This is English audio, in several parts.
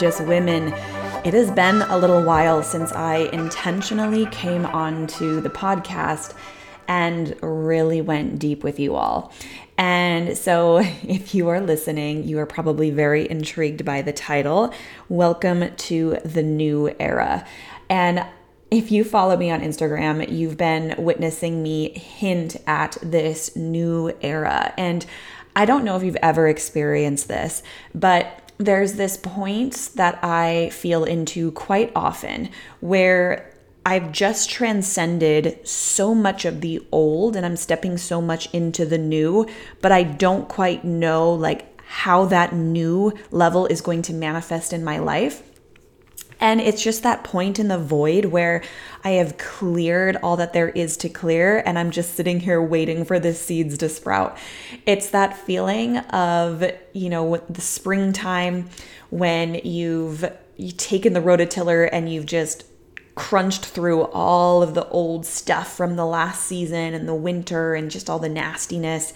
Gorgeous women. It has been a little while since I intentionally came onto the podcast and really went deep with you all. And so, if you are listening, you are probably very intrigued by the title Welcome to the New Era. And if you follow me on Instagram, you've been witnessing me hint at this new era. And I don't know if you've ever experienced this, but there's this point that I feel into quite often where I've just transcended so much of the old and I'm stepping so much into the new, but I don't quite know like how that new level is going to manifest in my life. And it's just that point in the void where I have cleared all that there is to clear, and I'm just sitting here waiting for the seeds to sprout. It's that feeling of, you know, the springtime when you've taken the rototiller and you've just crunched through all of the old stuff from the last season and the winter and just all the nastiness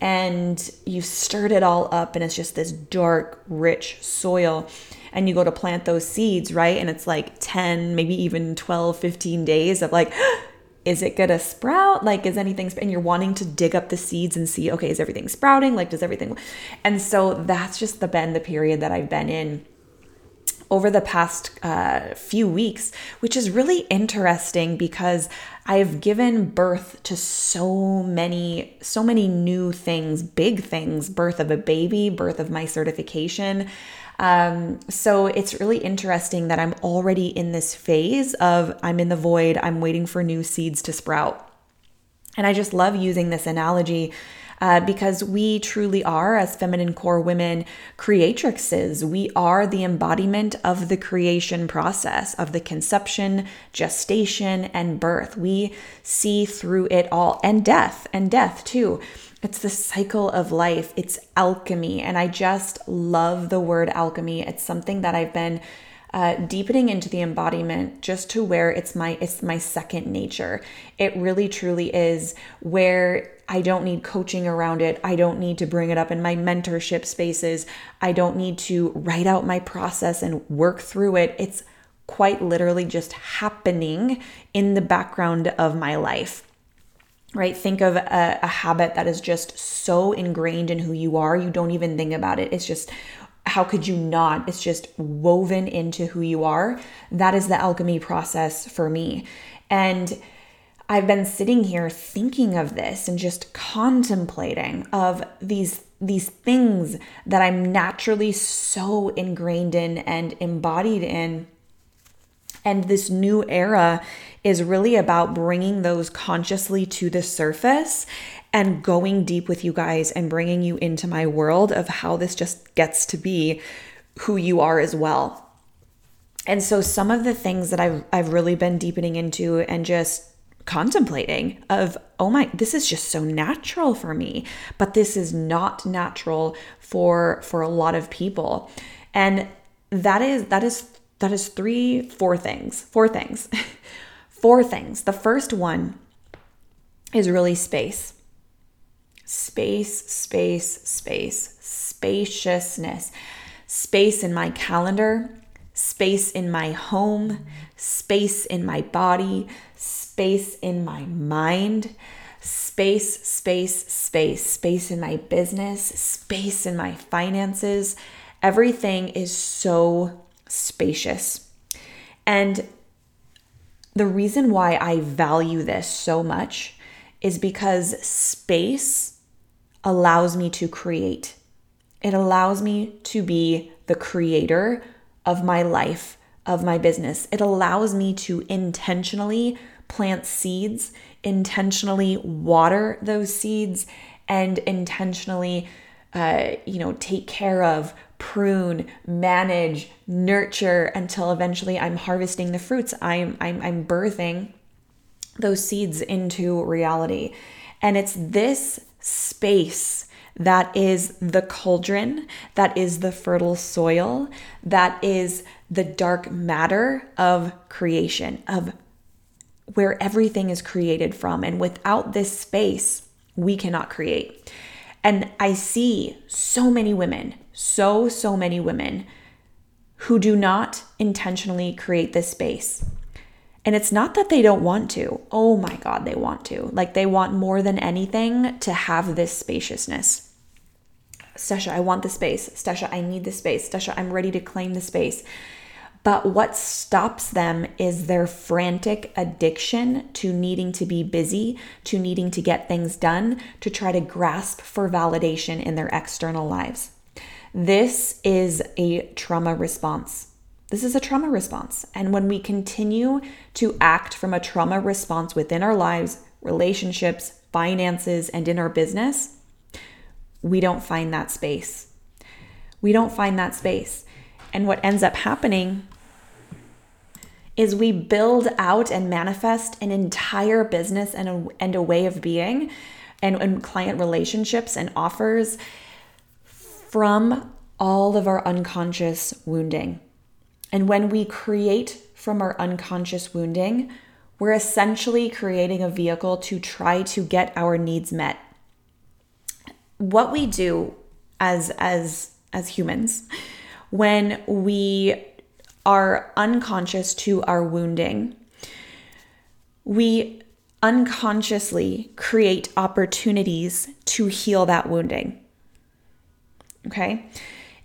and you stirred it all up and it's just this dark rich soil and you go to plant those seeds, right? And it's like 10, maybe even 12, 15 days of like, is it gonna sprout? Like, is anything, and you're wanting to dig up the seeds and see, okay, is everything sprouting? Like, does everything, and so that's just the been the period that I've been in over the past uh, few weeks, which is really interesting because I've given birth to so many, so many new things, big things birth of a baby, birth of my certification. Um, so it's really interesting that I'm already in this phase of I'm in the void, I'm waiting for new seeds to sprout. And I just love using this analogy uh, because we truly are, as feminine core women, creatrixes. We are the embodiment of the creation process, of the conception, gestation, and birth. We see through it all, and death, and death too. It's the cycle of life, it's alchemy. And I just love the word alchemy. It's something that I've been uh, deepening into the embodiment just to where it's my it's my second nature. It really truly is where i don't need coaching around it. I don't need to bring it up in my mentorship spaces. I don't need to write out my process and work through it. It's quite literally just happening in the background of my life right? Think of a, a, habit that is just so ingrained in who you are, you don't even think about it. It's just, how could you not? It's just woven into who you are. That is the alchemy process for me. And I've been sitting here thinking of this and just contemplating of these these things that I'm naturally so ingrained in and embodied in and this new era is really about bringing those consciously to the surface and going deep with you guys and bringing you into my world of how this just gets to be who you are as well. And so some of the things that I've I've really been deepening into and just contemplating of oh my this is just so natural for me but this is not natural for for a lot of people and that is that is that is three, four things. Four things. four things. The first one is really space. Space, space, space, spaciousness. Space in my calendar, space in my home, space in my body, space in my mind, space, space, space, space in my business, space in my finances. Everything is so spacious. And the reason why I value this so much is because space allows me to create. It allows me to be the creator of my life, of my business. It allows me to intentionally plant seeds, intentionally water those seeds, and intentionally, uh, you know, take care of, prune, manage, nurture until eventually I'm harvesting the fruits. I'm I'm I'm birthing those seeds into reality. And it's this space that is the cauldron, that is the fertile soil, that is the dark matter of creation, of where everything is created from. And without this space, we cannot create. And I see so many women so, so many women who do not intentionally create this space. And it's not that they don't want to. Oh my God, they want to. Like they want more than anything to have this spaciousness. Stesha, I want the space. Stesha, I need the space. Stesha, I'm ready to claim the space. But what stops them is their frantic addiction to needing to be busy, to needing to get things done, to try to grasp for validation in their external lives. This is a trauma response. This is a trauma response. And when we continue to act from a trauma response within our lives, relationships, finances, and in our business, we don't find that space. We don't find that space. And what ends up happening is we build out and manifest an entire business and a, and a way of being and, and client relationships and offers from all of our unconscious wounding. And when we create from our unconscious wounding, we're essentially creating a vehicle to try to get our needs met. What we do as as as humans when we are unconscious to our wounding, we unconsciously create opportunities to heal that wounding. Okay?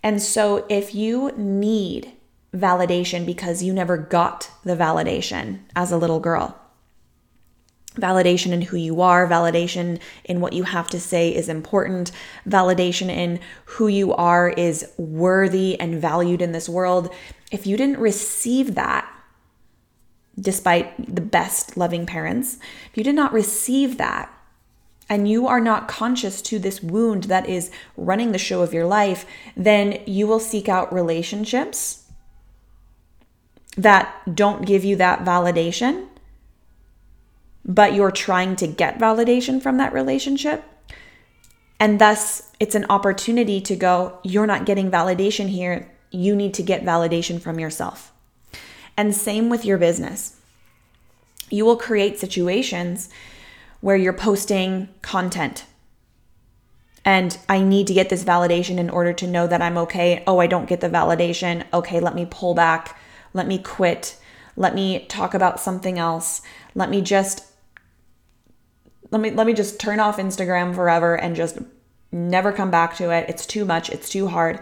And so if you need validation because you never got the validation as a little girl, validation in who you are, validation in what you have to say is important, validation in who you are is worthy and valued in this world, if you didn't receive that, despite the best loving parents, if you did not receive that, and you are not conscious to this wound that is running the show of your life, then you will seek out relationships that don't give you that validation, but you're trying to get validation from that relationship. And thus, it's an opportunity to go, you're not getting validation here you need to get validation from yourself. And same with your business. You will create situations where you're posting content. And I need to get this validation in order to know that I'm okay. Oh, I don't get the validation. Okay, let me pull back. Let me quit. Let me talk about something else. Let me just let me let me just turn off Instagram forever and just never come back to it. It's too much. It's too hard.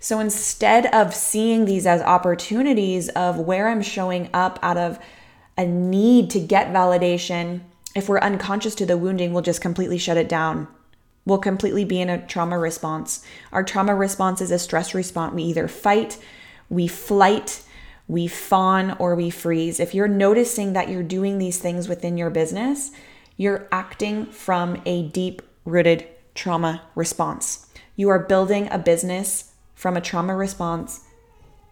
So instead of seeing these as opportunities of where I'm showing up out of a need to get validation, if we're unconscious to the wounding, we'll just completely shut it down. We'll completely be in a trauma response. Our trauma response is a stress response. We either fight, we flight, we fawn, or we freeze. If you're noticing that you're doing these things within your business, you're acting from a deep rooted trauma response. You are building a business from a trauma response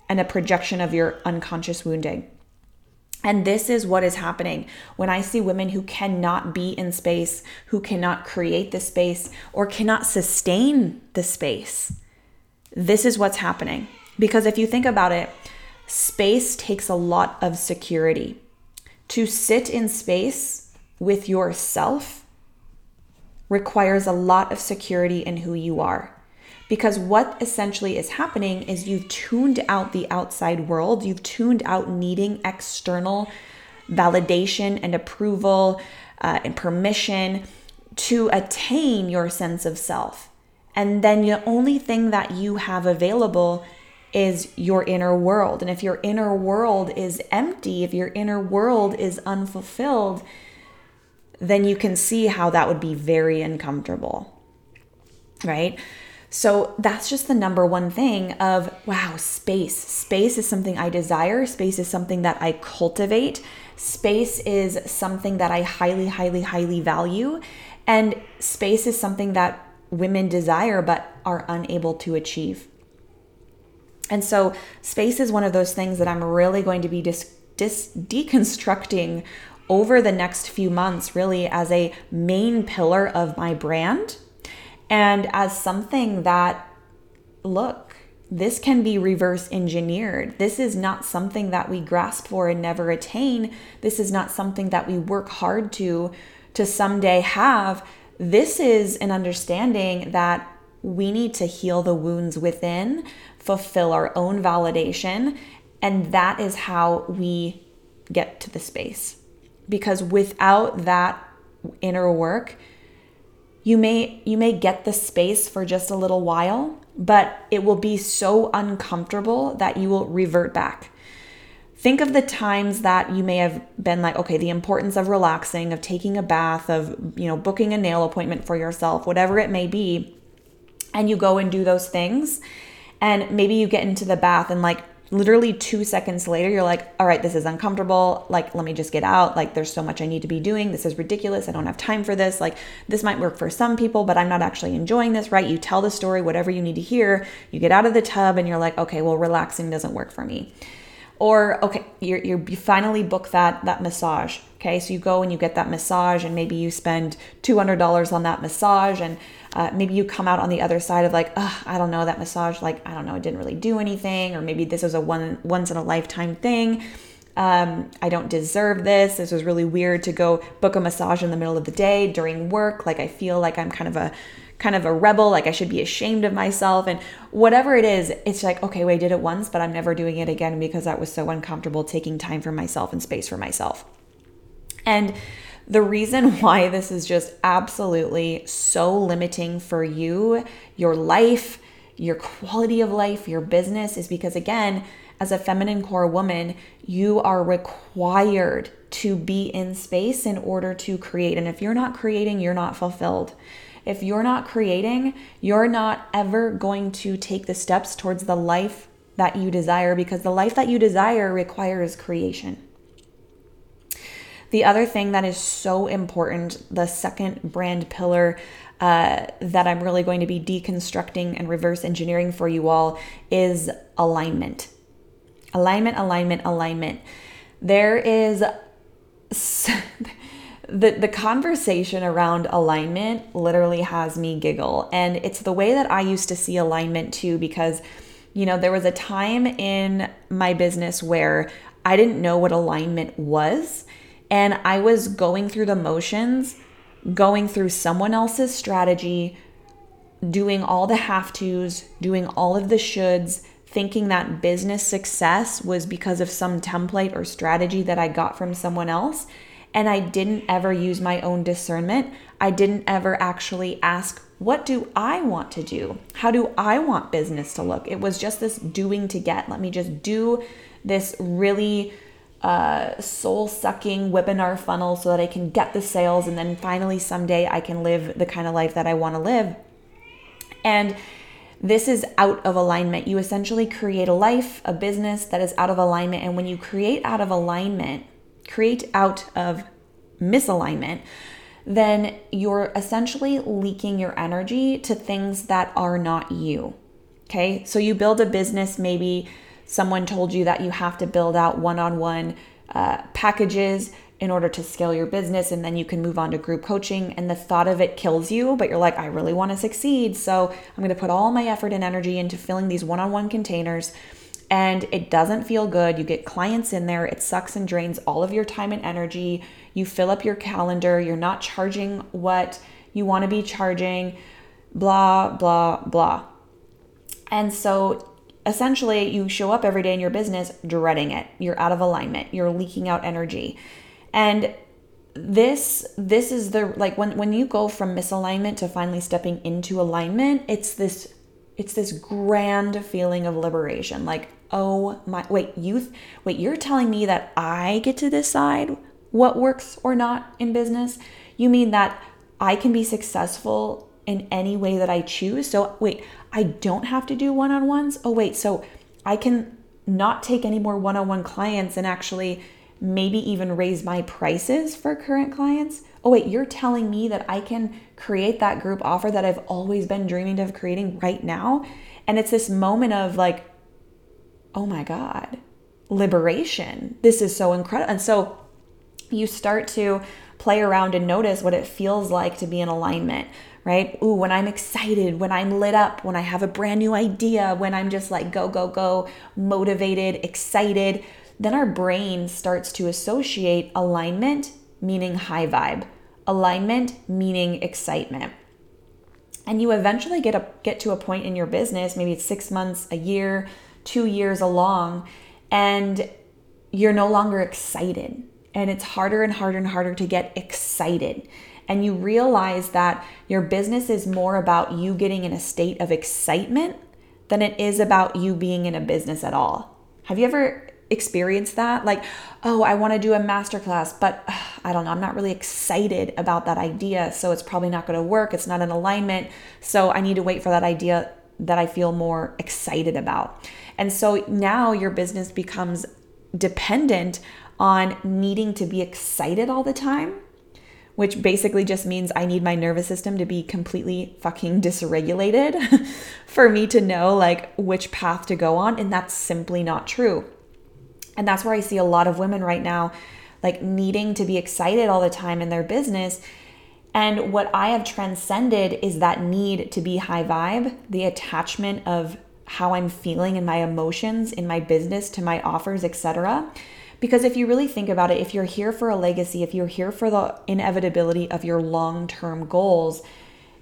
and a projection of your unconscious wounding. And this is what is happening when I see women who cannot be in space, who cannot create the space, or cannot sustain the space. This is what's happening. Because if you think about it, space takes a lot of security. To sit in space with yourself requires a lot of security in who you are. Because what essentially is happening is you've tuned out the outside world, you've tuned out needing external validation and approval uh, and permission to attain your sense of self. And then the only thing that you have available is your inner world. And if your inner world is empty, if your inner world is unfulfilled, then you can see how that would be very uncomfortable, right? So that's just the number one thing of wow, space. Space is something I desire, space is something that I cultivate, space is something that I highly, highly, highly value. And space is something that women desire but are unable to achieve. And so, space is one of those things that I'm really going to be dis- dis- deconstructing over the next few months, really, as a main pillar of my brand and as something that, look, this can be reverse engineered. This is not something that we grasp for and never attain. This is not something that we work hard to to someday have. This is an understanding that we need to heal the wounds within fulfill our own validation. And that is how we get to the space. Because without that inner work, you may you may get the space for just a little while, but it will be so uncomfortable that you will revert back. Think of the times that you may have been like, okay, the importance of relaxing, of taking a bath, of, you know, booking a nail appointment for yourself, whatever it may be, and you go and do those things. And maybe you get into the bath and like literally two seconds later, you're like, all right, this is uncomfortable. Like, let me just get out. Like, there's so much I need to be doing. This is ridiculous. I don't have time for this. Like, this might work for some people, but I'm not actually enjoying this, right? You tell the story, whatever you need to hear. You get out of the tub and you're like, okay, well, relaxing doesn't work for me. Or, okay, you're, you finally book that, that massage. Okay, so you go and you get that massage, and maybe you spend $200 on that massage, and uh, maybe you come out on the other side of like, I don't know, that massage, like, I don't know, it didn't really do anything, or maybe this was a one once in a lifetime thing. Um, I don't deserve this. This was really weird to go book a massage in the middle of the day during work. Like I feel like I'm kind of a kind of a rebel, like I should be ashamed of myself. And whatever it is, it's like, okay, well, I did it once, but I'm never doing it again because that was so uncomfortable taking time for myself and space for myself. And the reason why this is just absolutely so limiting for you, your life, your quality of life, your business is because, again, as a feminine core woman, you are required to be in space in order to create. And if you're not creating, you're not fulfilled. If you're not creating, you're not ever going to take the steps towards the life that you desire because the life that you desire requires creation. The other thing that is so important, the second brand pillar uh, that I'm really going to be deconstructing and reverse engineering for you all is alignment. Alignment, alignment, alignment. There is the the conversation around alignment literally has me giggle and it's the way that I used to see alignment too because you know there was a time in my business where I didn't know what alignment was and I was going through the motions, going through someone else's strategy, doing all the have tos, doing all of the shoulds, thinking that business success was because of some template or strategy that I got from someone else. And I didn't ever use my own discernment. I didn't ever actually ask, what do I want to do? How do I want business to look? It was just this doing to get. Let me just do this really uh, soul sucking webinar funnel so that I can get the sales and then finally someday I can live the kind of life that I want to live. And this is out of alignment. You essentially create a life, a business that is out of alignment. And when you create out of alignment, create out of misalignment, then you're essentially leaking your energy to things that are not you. Okay. So you build a business maybe someone told you that you have to build out one on one packages in order to scale your business and then you can move on to group coaching and the thought of it kills you but you're like I really want to succeed so I'm going to put all my effort and energy into filling these one-on-one containers. And it doesn't feel good. You get clients in there. It sucks and drains all of your time and energy. You fill up your calendar. You're not charging what you want to be charging. Blah blah blah. And so essentially you show up every day in your business dreading it. You're out of alignment. You're leaking out energy. And this this is the like when when you go from misalignment to finally stepping into alignment, it's this it's this grand feeling of liberation. Like, oh my wait, youth, wait, you're telling me that I get to decide what works or not in business? You mean that I can be successful in any way that I choose. So, wait, I don't have to do one on ones. Oh, wait, so I can not take any more one on one clients and actually maybe even raise my prices for current clients. Oh, wait, you're telling me that I can create that group offer that I've always been dreaming of creating right now. And it's this moment of like, oh my God, liberation. This is so incredible. And so you start to play around and notice what it feels like to be in alignment right? Ooh, when I'm excited, when I'm lit up, when I have a brand new idea, when I'm just like go, go, go, motivated, excited, then our brain starts to associate alignment, meaning high vibe, alignment, meaning excitement. And you eventually get a, get to a point in your business, maybe it's 6 months, a year, 2 years along, and you're no longer excited. And it's harder and harder and harder to get excited. And you realize that your business is more about you getting in a state of excitement than it is about you being in a business at all. Have you ever experienced that? Like, oh, I want to do a masterclass, but I don't know, I'm not really excited about that idea. So it's probably not going to work. It's not in alignment. So I need to wait for that idea that I feel more excited about. And so now your business becomes dependent on needing to be excited all the time which basically just means I need my nervous system to be completely fucking dysregulated for me to know like which path to go on. And that's simply not true. And that's where I see a lot of women right now like needing to be excited all the time in their business. And what I have transcended is that need to be high vibe, the attachment of how I'm feeling and my emotions in my business to my offers, etc. Because if you really think about it, if you're here for a legacy, if you're here for the inevitability of your long term goals,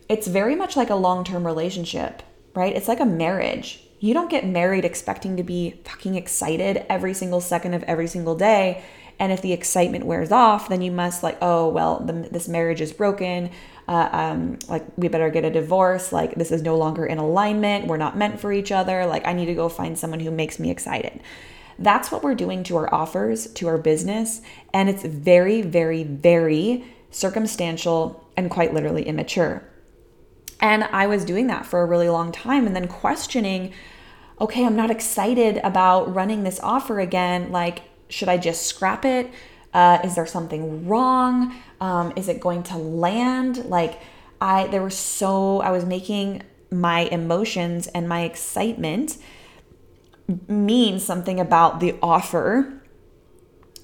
it's very much like a long term relationship, right? It's like a marriage. You don't get married expecting to be fucking excited every single second of every single day. And if the excitement wears off, then you must, like, oh, well, the, this marriage is broken. Uh, um, like, we better get a divorce. Like, this is no longer in alignment. We're not meant for each other. Like, I need to go find someone who makes me excited. That's what we're doing to our offers, to our business. And it's very, very, very circumstantial and quite literally immature. And I was doing that for a really long time and then questioning okay, I'm not excited about running this offer again. Like, should I just scrap it? Uh, is there something wrong? Um, is it going to land? Like, I, there were so, I was making my emotions and my excitement mean something about the offer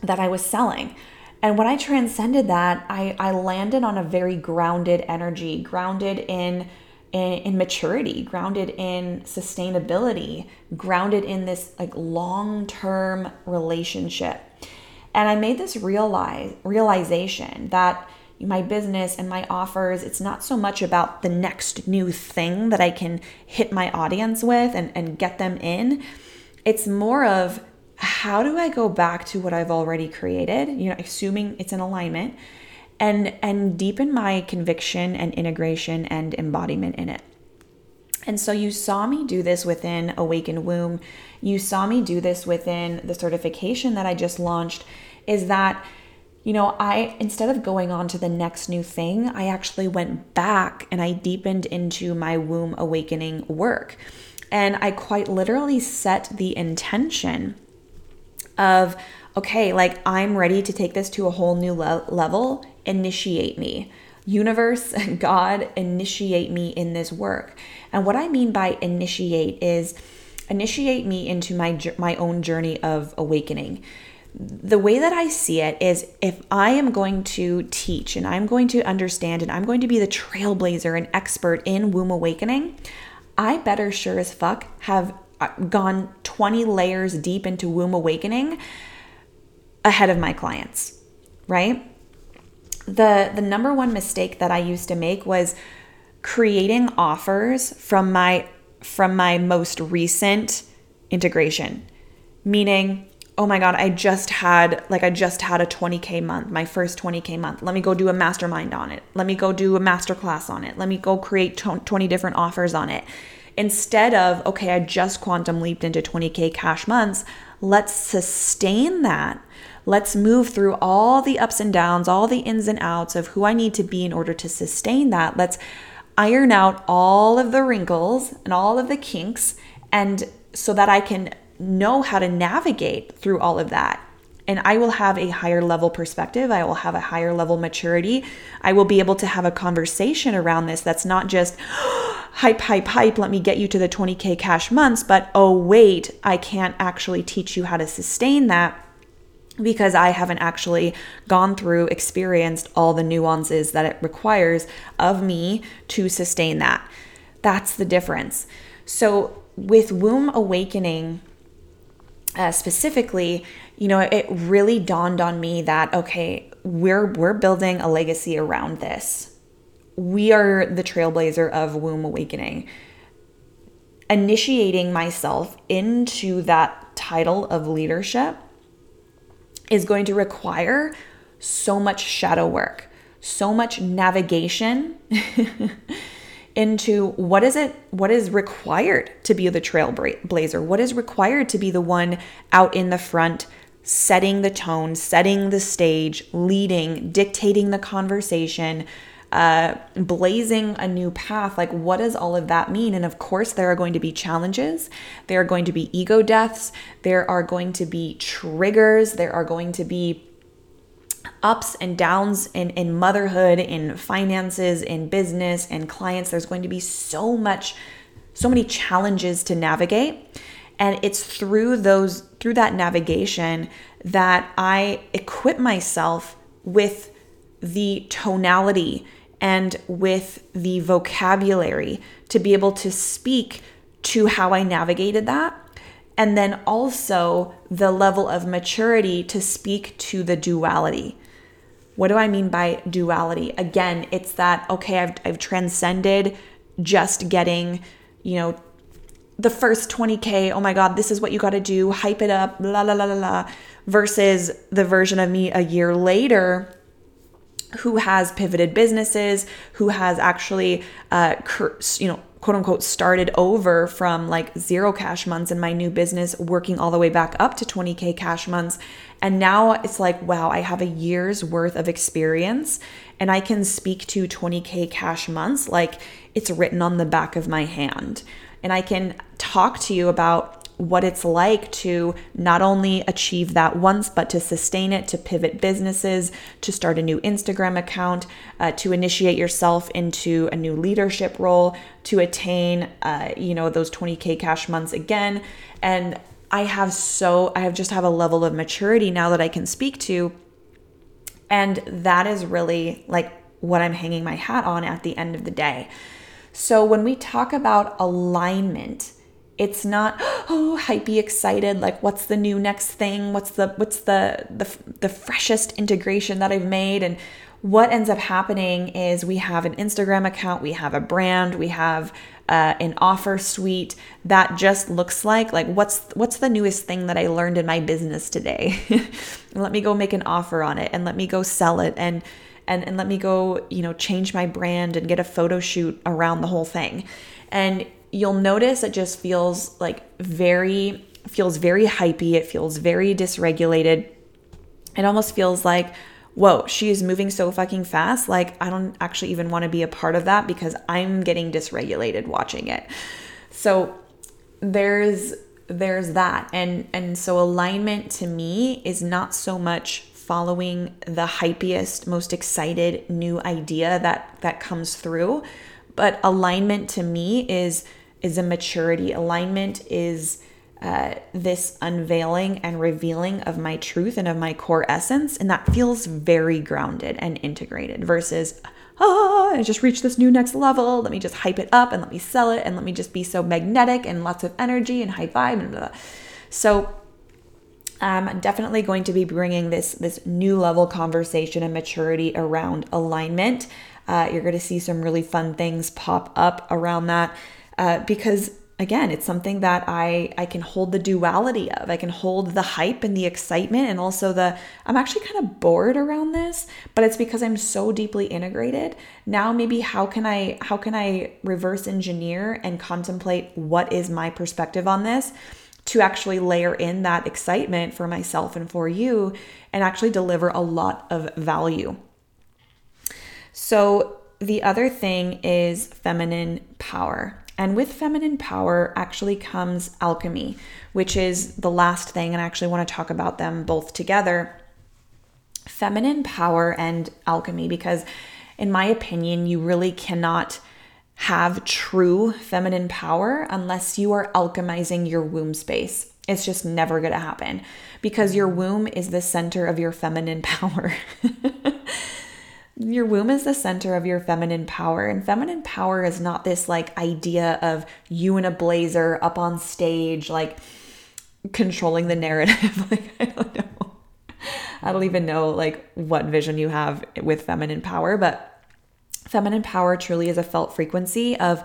that I was selling. And when I transcended that, I, I landed on a very grounded energy, grounded in, in, in maturity, grounded in sustainability, grounded in this like long-term relationship. And I made this realize realization that my business and my offers, it's not so much about the next new thing that I can hit my audience with and, and get them in it's more of how do I go back to what I've already created, you know, assuming it's in alignment and and deepen my conviction and integration and embodiment in it. And so you saw me do this within Awakened Womb. You saw me do this within the certification that I just launched is that you know, I instead of going on to the next new thing, I actually went back and I deepened into my womb awakening work. And I quite literally set the intention of, okay, like I'm ready to take this to a whole new le- level. Initiate me. Universe, God, initiate me in this work. And what I mean by initiate is initiate me into my my own journey of awakening. The way that I see it is if I am going to teach and I'm going to understand and I'm going to be the trailblazer and expert in womb awakening, I better sure as fuck have uh, gone 20 layers deep into womb awakening ahead of my clients, right? The the number one mistake that I used to make was creating offers from my from my most recent integration. Meaning oh my god i just had like i just had a 20k month my first 20k month. Let me go do a mastermind on it. Let me go do a masterclass on it. Let me go create 20 different offers on it. Instead of okay i just quantum leaped into 20k cash months let's sustain that. Let's move through all the ups and downs all the ins and outs of who i need to be in order to sustain that. Let's iron out all of the wrinkles and all of the kinks and so that i can know how to navigate through all of that. And I will have a higher level perspective. I will have a higher level maturity. I will be able to have a conversation around this that's not just hype, hype, hype, let me get you to the 20K cash months, but oh, wait, I can't actually teach you how to sustain that because I haven't actually gone through, experienced all the nuances that it requires of me to sustain that. That's the difference. So, with womb awakening, uh, specifically, you know, it really dawned on me that okay, we're we're building a legacy around this. we are the trailblazer of womb awakening. Initiating myself into that title of leadership is going to require so much shadow work, so much navigation into what is it what is required to be the trailblazer? What is required to be the one out in the front setting the tone setting the stage leading dictating the conversation uh, blazing a new path? Like what does all of that mean? And of course there are going to be challenges. There are going to be ego deaths. There are going to be triggers. There are going to be ups and downs in, in motherhood, in finances, in business, and clients. There's going to be so much, so many challenges to navigate. And it's through those, through that navigation that I equip myself with the tonality and with the vocabulary to be able to speak to how I navigated that and then also the level of maturity to speak to the duality. What do I mean by duality? Again, it's that, okay, I've, I've transcended just getting, you know, the first 20K, oh my God, this is what you got to do, hype it up, la la la la la, versus the version of me a year later who has pivoted businesses, who has actually, uh, you know, quote unquote started over from like zero cash months in my new business, working all the way back up to 20K cash months. And now it's like, wow, I have a year's worth of experience and I can speak to 20K cash months like it's written on the back of my hand. And I can talk to you about what it's like to not only achieve that once, but to sustain it, to pivot businesses, to start a new Instagram account, uh, to initiate yourself into a new leadership role, to attain, uh, you know, those 20K cash months again. And I have so, I have just have a level of maturity now that I can speak to. And that is really like what I'm hanging my hat on at the end of the day. So when we talk about alignment, it's not oh hypey excited like what's the new next thing? What's the what's the the, the freshest integration that i've made? And what ends up happening is we have an instagram account we have a brand we have uh, an offer suite that just looks like like what's what's the newest thing that i learned in my business today? Let me go make an offer on it and let me go sell it and and, and let me go you know change my brand and get a photo shoot around the whole thing. And you'll notice it just feels like very feels very hypey. It feels very dysregulated. It almost feels like whoa she is moving so fucking fast. Like i don't actually even want to be a part of that because i'm getting dysregulated watching it. So there's there's that. And and so alignment to me is not so much following the hypiest most excited new idea that that comes through but alignment to me is is a maturity. Alignment is uh, this unveiling and revealing of my truth and of my core essence. And that feels very grounded and integrated versus, ah, I just reached this new next level. Let me just hype it up and let me sell it and let me just be so magnetic and lots of energy and high vibe and blah. So, I'm definitely going to be bringing this this new level conversation and maturity around alignment. Uh, you're going to see some really fun things pop up around that uh, because again it's something that i i can hold the duality of. I can hold the hype and the excitement and also the i'm actually kind of bored around this but it's because i'm so deeply integrated. Now maybe how can i how can i reverse engineer and contemplate what is my perspective on this to actually layer in that excitement for myself and for you and actually deliver a lot of value? So the other thing is feminine power and with feminine power actually comes alchemy, which is the last thing. And I actually want to talk about them both together feminine power and alchemy, because in my opinion, you really cannot have true feminine power unless you are alchemizing your womb space. It's just never going to happen because your womb is the center of your feminine power. Your womb is the center of your feminine power, and feminine power is not this like idea of you in a blazer up on stage, like controlling the narrative. like, I don't know. I don't even know like what vision you have with feminine power, but Feminine power truly is a felt frequency of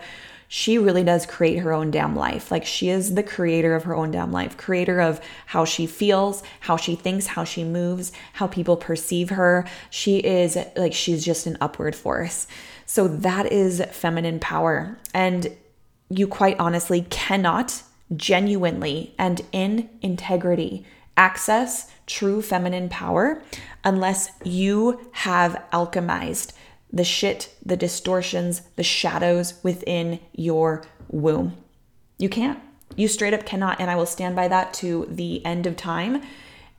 she really does create her own damn life. Like she is the creator of her own damn life, creator of how she feels, how she thinks, how she moves, how people perceive her. She is like, she's just an upward force. So that is feminine power. And you quite honestly cannot genuinely and in integrity access true feminine power unless you have alchemized the shit, the distortions, the shadows within your womb. You can't. You straight up cannot. And I will stand by that to the end of time.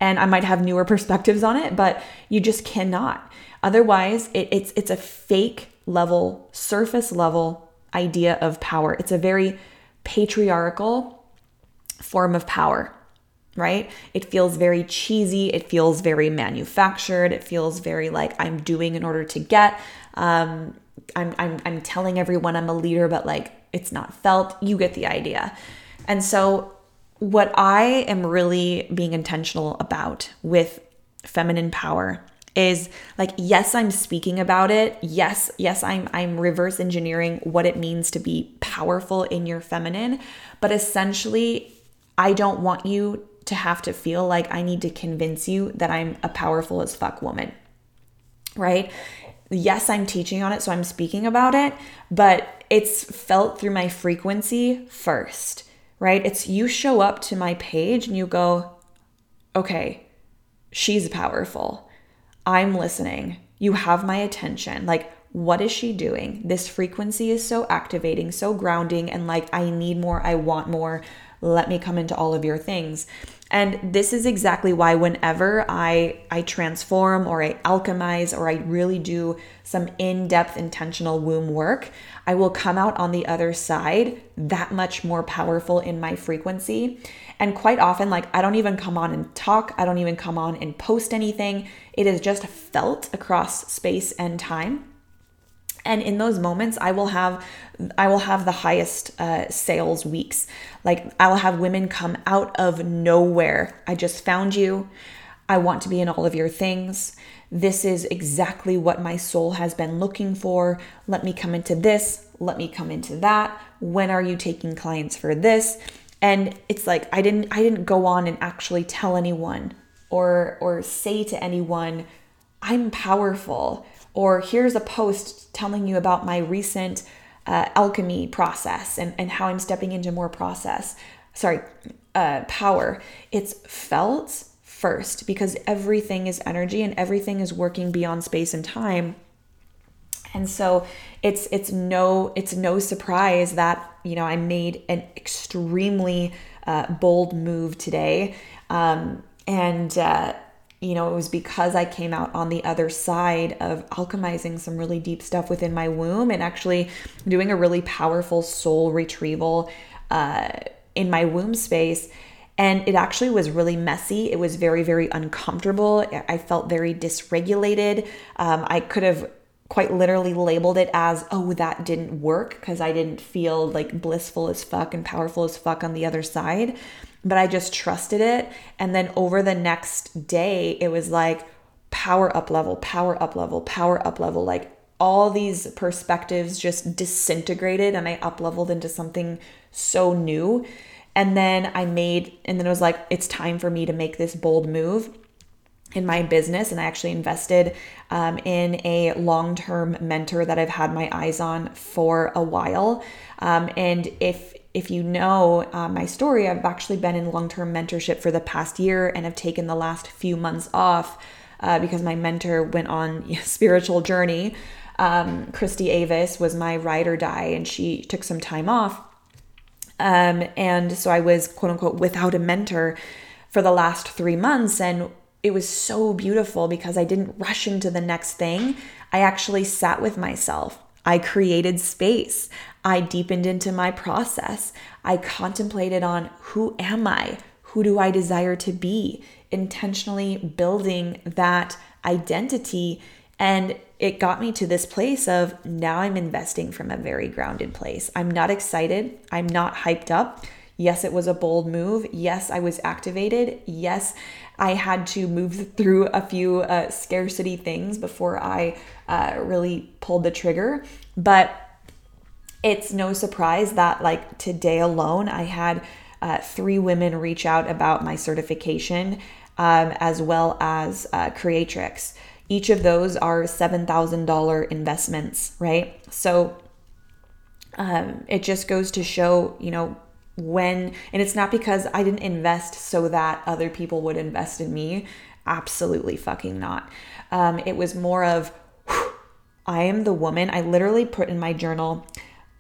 And I might have newer perspectives on it, but you just cannot. Otherwise, it, it's it's a fake level, surface level idea of power. It's a very patriarchal form of power right? It feels very cheesy. It feels very manufactured. It feels very like I'm doing in order to get. Um, I'm, I'm, I'm telling everyone I'm a leader, but like it's not felt. You get the idea. And so, what I am really being intentional about with feminine power is like yes i'm speaking about it yes yes i'm i'm reverse engineering what it means to be powerful in your feminine but essentially i don't want you to have to feel like I need to convince you that I'm a powerful as fuck woman. Right? Yes, I'm teaching on it, so I'm speaking about it, but it's felt through my frequency first, right? It's you show up to my page and you go, okay, she's powerful. I'm listening. You have my attention. Like, what is she doing? This frequency is so activating, so grounding, and like, I need more, I want more. Let me come into all of your things. And this is exactly why whenever I I transform or I alchemize or I really do some in-depth intentional womb work, I will come out on the other side that much more powerful in my frequency. And quite often like I don't even come on and talk, I don't even come on and post anything. It is just felt across space and time and in those moments i will have i will have the highest uh, sales weeks. Like i will have women come out of nowhere. I just found you. I want to be in all of your things. This is exactly what my soul has been looking for. Let me come into this. Let me come into that. When are you taking clients for this? And it's like i didn't i didn't go on and actually tell anyone or or say to anyone i'm powerful or here's a post telling you about my recent uh, alchemy process and, and how I'm stepping into more process. Sorry, uh, power. It's felt first because everything is energy and everything is working beyond space and time. And so it's it's no it's no surprise that you know I made an extremely uh, bold move today, um, and uh, you know, it was because I came out on the other side of alchemizing some really deep stuff within my womb and actually doing a really powerful soul retrieval uh, in my womb space. And it actually was really messy. It was very, very uncomfortable. I felt very dysregulated. Um, I could have quite literally labeled it as, oh, that didn't work because I didn't feel like blissful as fuck and powerful as fuck on the other side but I just trusted it. And then over the next day, it was like power up level, power up level, power up level. Like all these perspectives just disintegrated and I up leveled into something so new. And then I made, and then it was like, it's time for me to make this bold move in my business. And I actually invested um, in a long term mentor that I've had my eyes on for a while. Um, and if if you know uh, my story, I've actually been in long term mentorship for the past year and have taken the last few months off uh, because my mentor went on a spiritual journey. Um, Christy Avis was my ride or die, and she took some time off. Um, and so I was quote unquote without a mentor for the last three months. And it was so beautiful because I didn't rush into the next thing. I actually sat with myself. I created space. I deepened into my process. I contemplated on who am I? Who do I desire to be? Intentionally building that identity. And it got me to this place of now I'm investing from a very grounded place. I'm not excited. I'm not hyped up. Yes, it was a bold move. Yes, I was activated. Yes, I had to move through a few uh, scarcity things before I uh, really pulled the trigger. But it's no surprise that, like, today alone, I had uh, three women reach out about my certification um, as well as uh, Creatrix. Each of those are $7,000 investments, right? So um, it just goes to show, you know, when, and it's not because I didn't invest so that other people would invest in me. Absolutely fucking not. Um, it was more of, I am the woman. I literally put in my journal,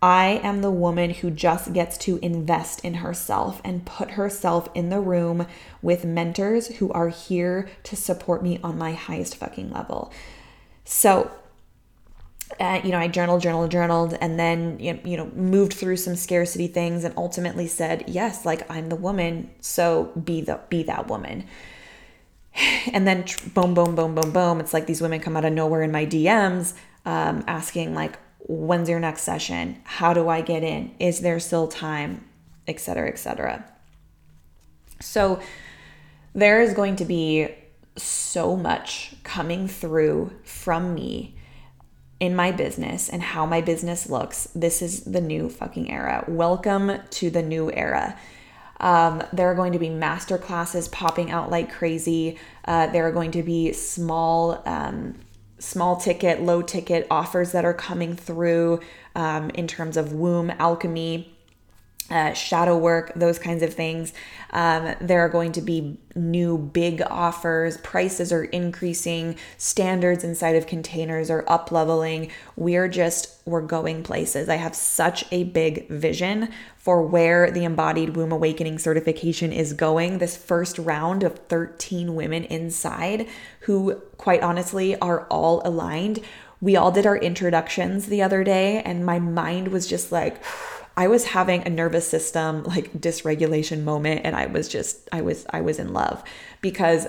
I am the woman who just gets to invest in herself and put herself in the room with mentors who are here to support me on my highest fucking level. So, uh, you know, I journaled, journaled, journaled, and then, you know, moved through some scarcity things and ultimately said, yes, like I'm the woman. So be the, be that woman. And then boom, boom, boom, boom, boom. It's like these women come out of nowhere in my DMs um, asking like, when's your next session? How do I get in? Is there still time? Etc. Etc. So there is going to be so much coming through from me in my business and how my business looks. This is the new fucking era. Welcome to the new era. Um, there are going to be master classes popping out like crazy. Uh, there are going to be small um, small ticket, low ticket offers that are coming through um, in terms of womb alchemy. Uh, shadow work, those kinds of things. Um, there are going to be new big offers. Prices are increasing. Standards inside of containers are up leveling. We're just, we're going places. I have such a big vision for where the embodied womb awakening certification is going. This first round of 13 women inside who, quite honestly, are all aligned. We all did our introductions the other day, and my mind was just like, I was having a nervous system like dysregulation moment and I was just I was I was in love because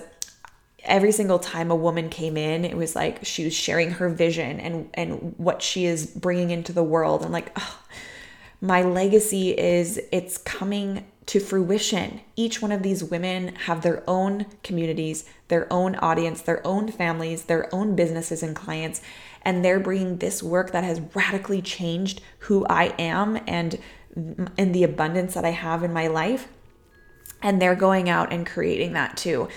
every single time a woman came in it was like she was sharing her vision and and what she is bringing into the world and like oh, my legacy is it's coming to fruition. Each one of these women have their own communities, their own audience, their own families, their own businesses and clients and they're bringing this work that has radically changed who I am and in the abundance that I have in my life and they're going out and creating that too.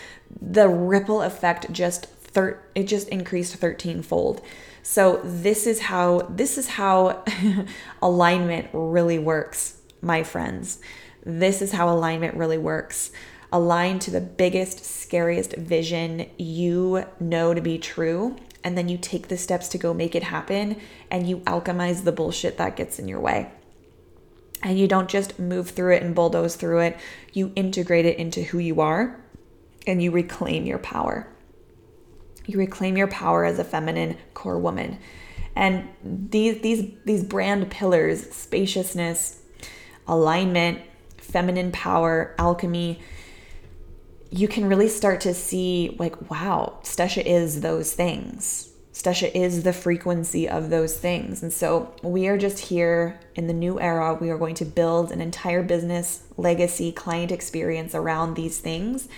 The ripple effect just thir- it just increased 13 fold. So this is how this is how alignment really works, my friends. This is how alignment really works. Align to the biggest, scariest vision you know to be true and then you take the steps to go make it happen and you alchemize the bullshit that gets in your way. And you don't just move through it and bulldoze through it, you integrate it into who you are and you reclaim your power. You reclaim your power as a feminine core woman. And these these these brand pillars, spaciousness, alignment, feminine power, alchemy, you can really start to see like wow stesha is those things. Stesha is the frequency of those things. And so we are just here in the new era. We are going to build an entire business legacy client experience around these things.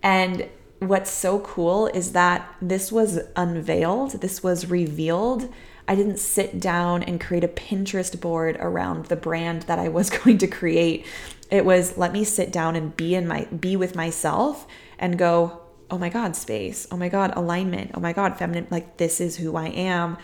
And what's so cool is that this was unveiled this was revealed I didn't sit down and create a Pinterest board around the brand that I was going to create. It was let me sit down and be in my be with myself and go, "Oh my god, space. Oh my god, alignment. Oh my god, feminine. Like this is who I am."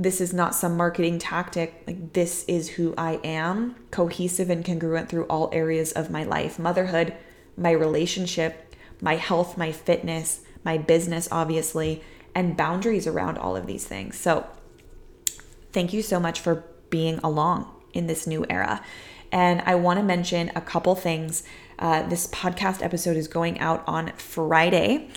This is not some marketing tactic. Like, this is who I am, cohesive and congruent through all areas of my life motherhood, my relationship, my health, my fitness, my business, obviously, and boundaries around all of these things. So, thank you so much for being along in this new era. And I want to mention a couple things. Uh, this podcast episode is going out on Friday.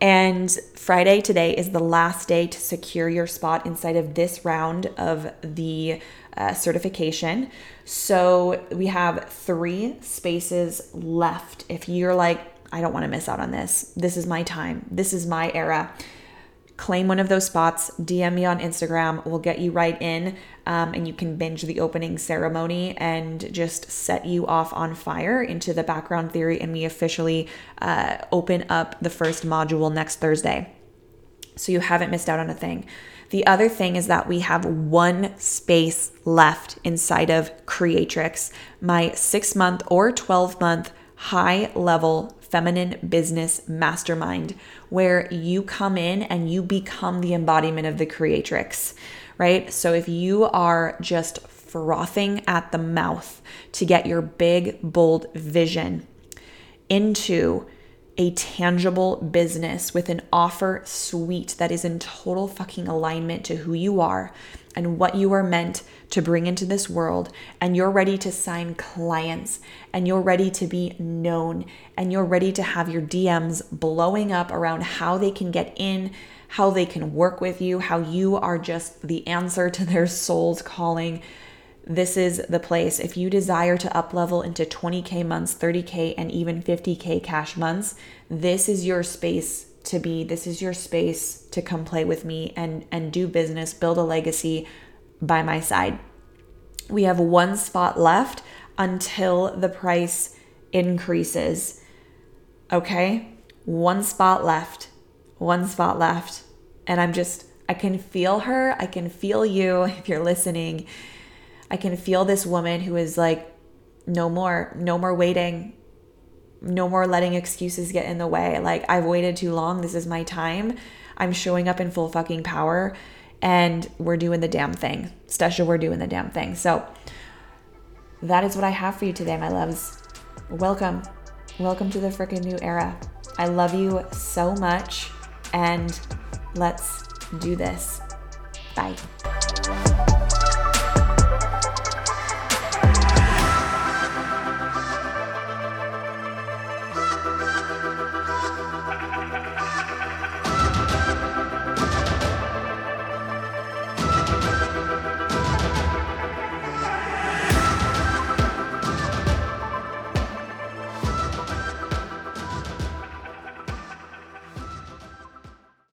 And Friday today is the last day to secure your spot inside of this round of the uh, certification. So we have three spaces left. If you're like, I don't want to miss out on this, this is my time, this is my era claim one of those spots, DM me on Instagram. We'll get you right in um, and you can binge the opening ceremony and just set you off on fire into the background theory. And we officially uh, open up the first module next Thursday. So you haven't missed out on a thing. The other thing is that we have one space left inside of Creatrix, my six month or 12 month high level feminine business mastermind, where you come in and you become the embodiment of the creatrix, right? So if you are just frothing at the mouth to get your big, bold vision into a tangible business with an offer suite that is in total fucking alignment to who you are and what you are meant to bring into this world, and you're ready to sign clients, and you're ready to be known, and you're ready to have your DMs blowing up around how they can get in, how they can work with you, how you are just the answer to their soul's calling this is the place. If you desire to up level into 20K months, 30K, and even 50K cash months, this is your space to be. This is your space to come play with me and, and do business, build a legacy by my side. We have one spot left until the price increases. Okay? One spot left. One spot left. And I'm just, I can feel her. I can feel you if you're listening I can feel this woman who is like, no more, no more waiting, no more letting excuses get in the way. Like, I've waited too long. This is my time. I'm showing up in full fucking power and we're doing the damn thing. Stesha, we're doing the damn thing. So, that is what I have for you today, my loves. Welcome. Welcome to the freaking new era. I love you so much and let's do this. Bye.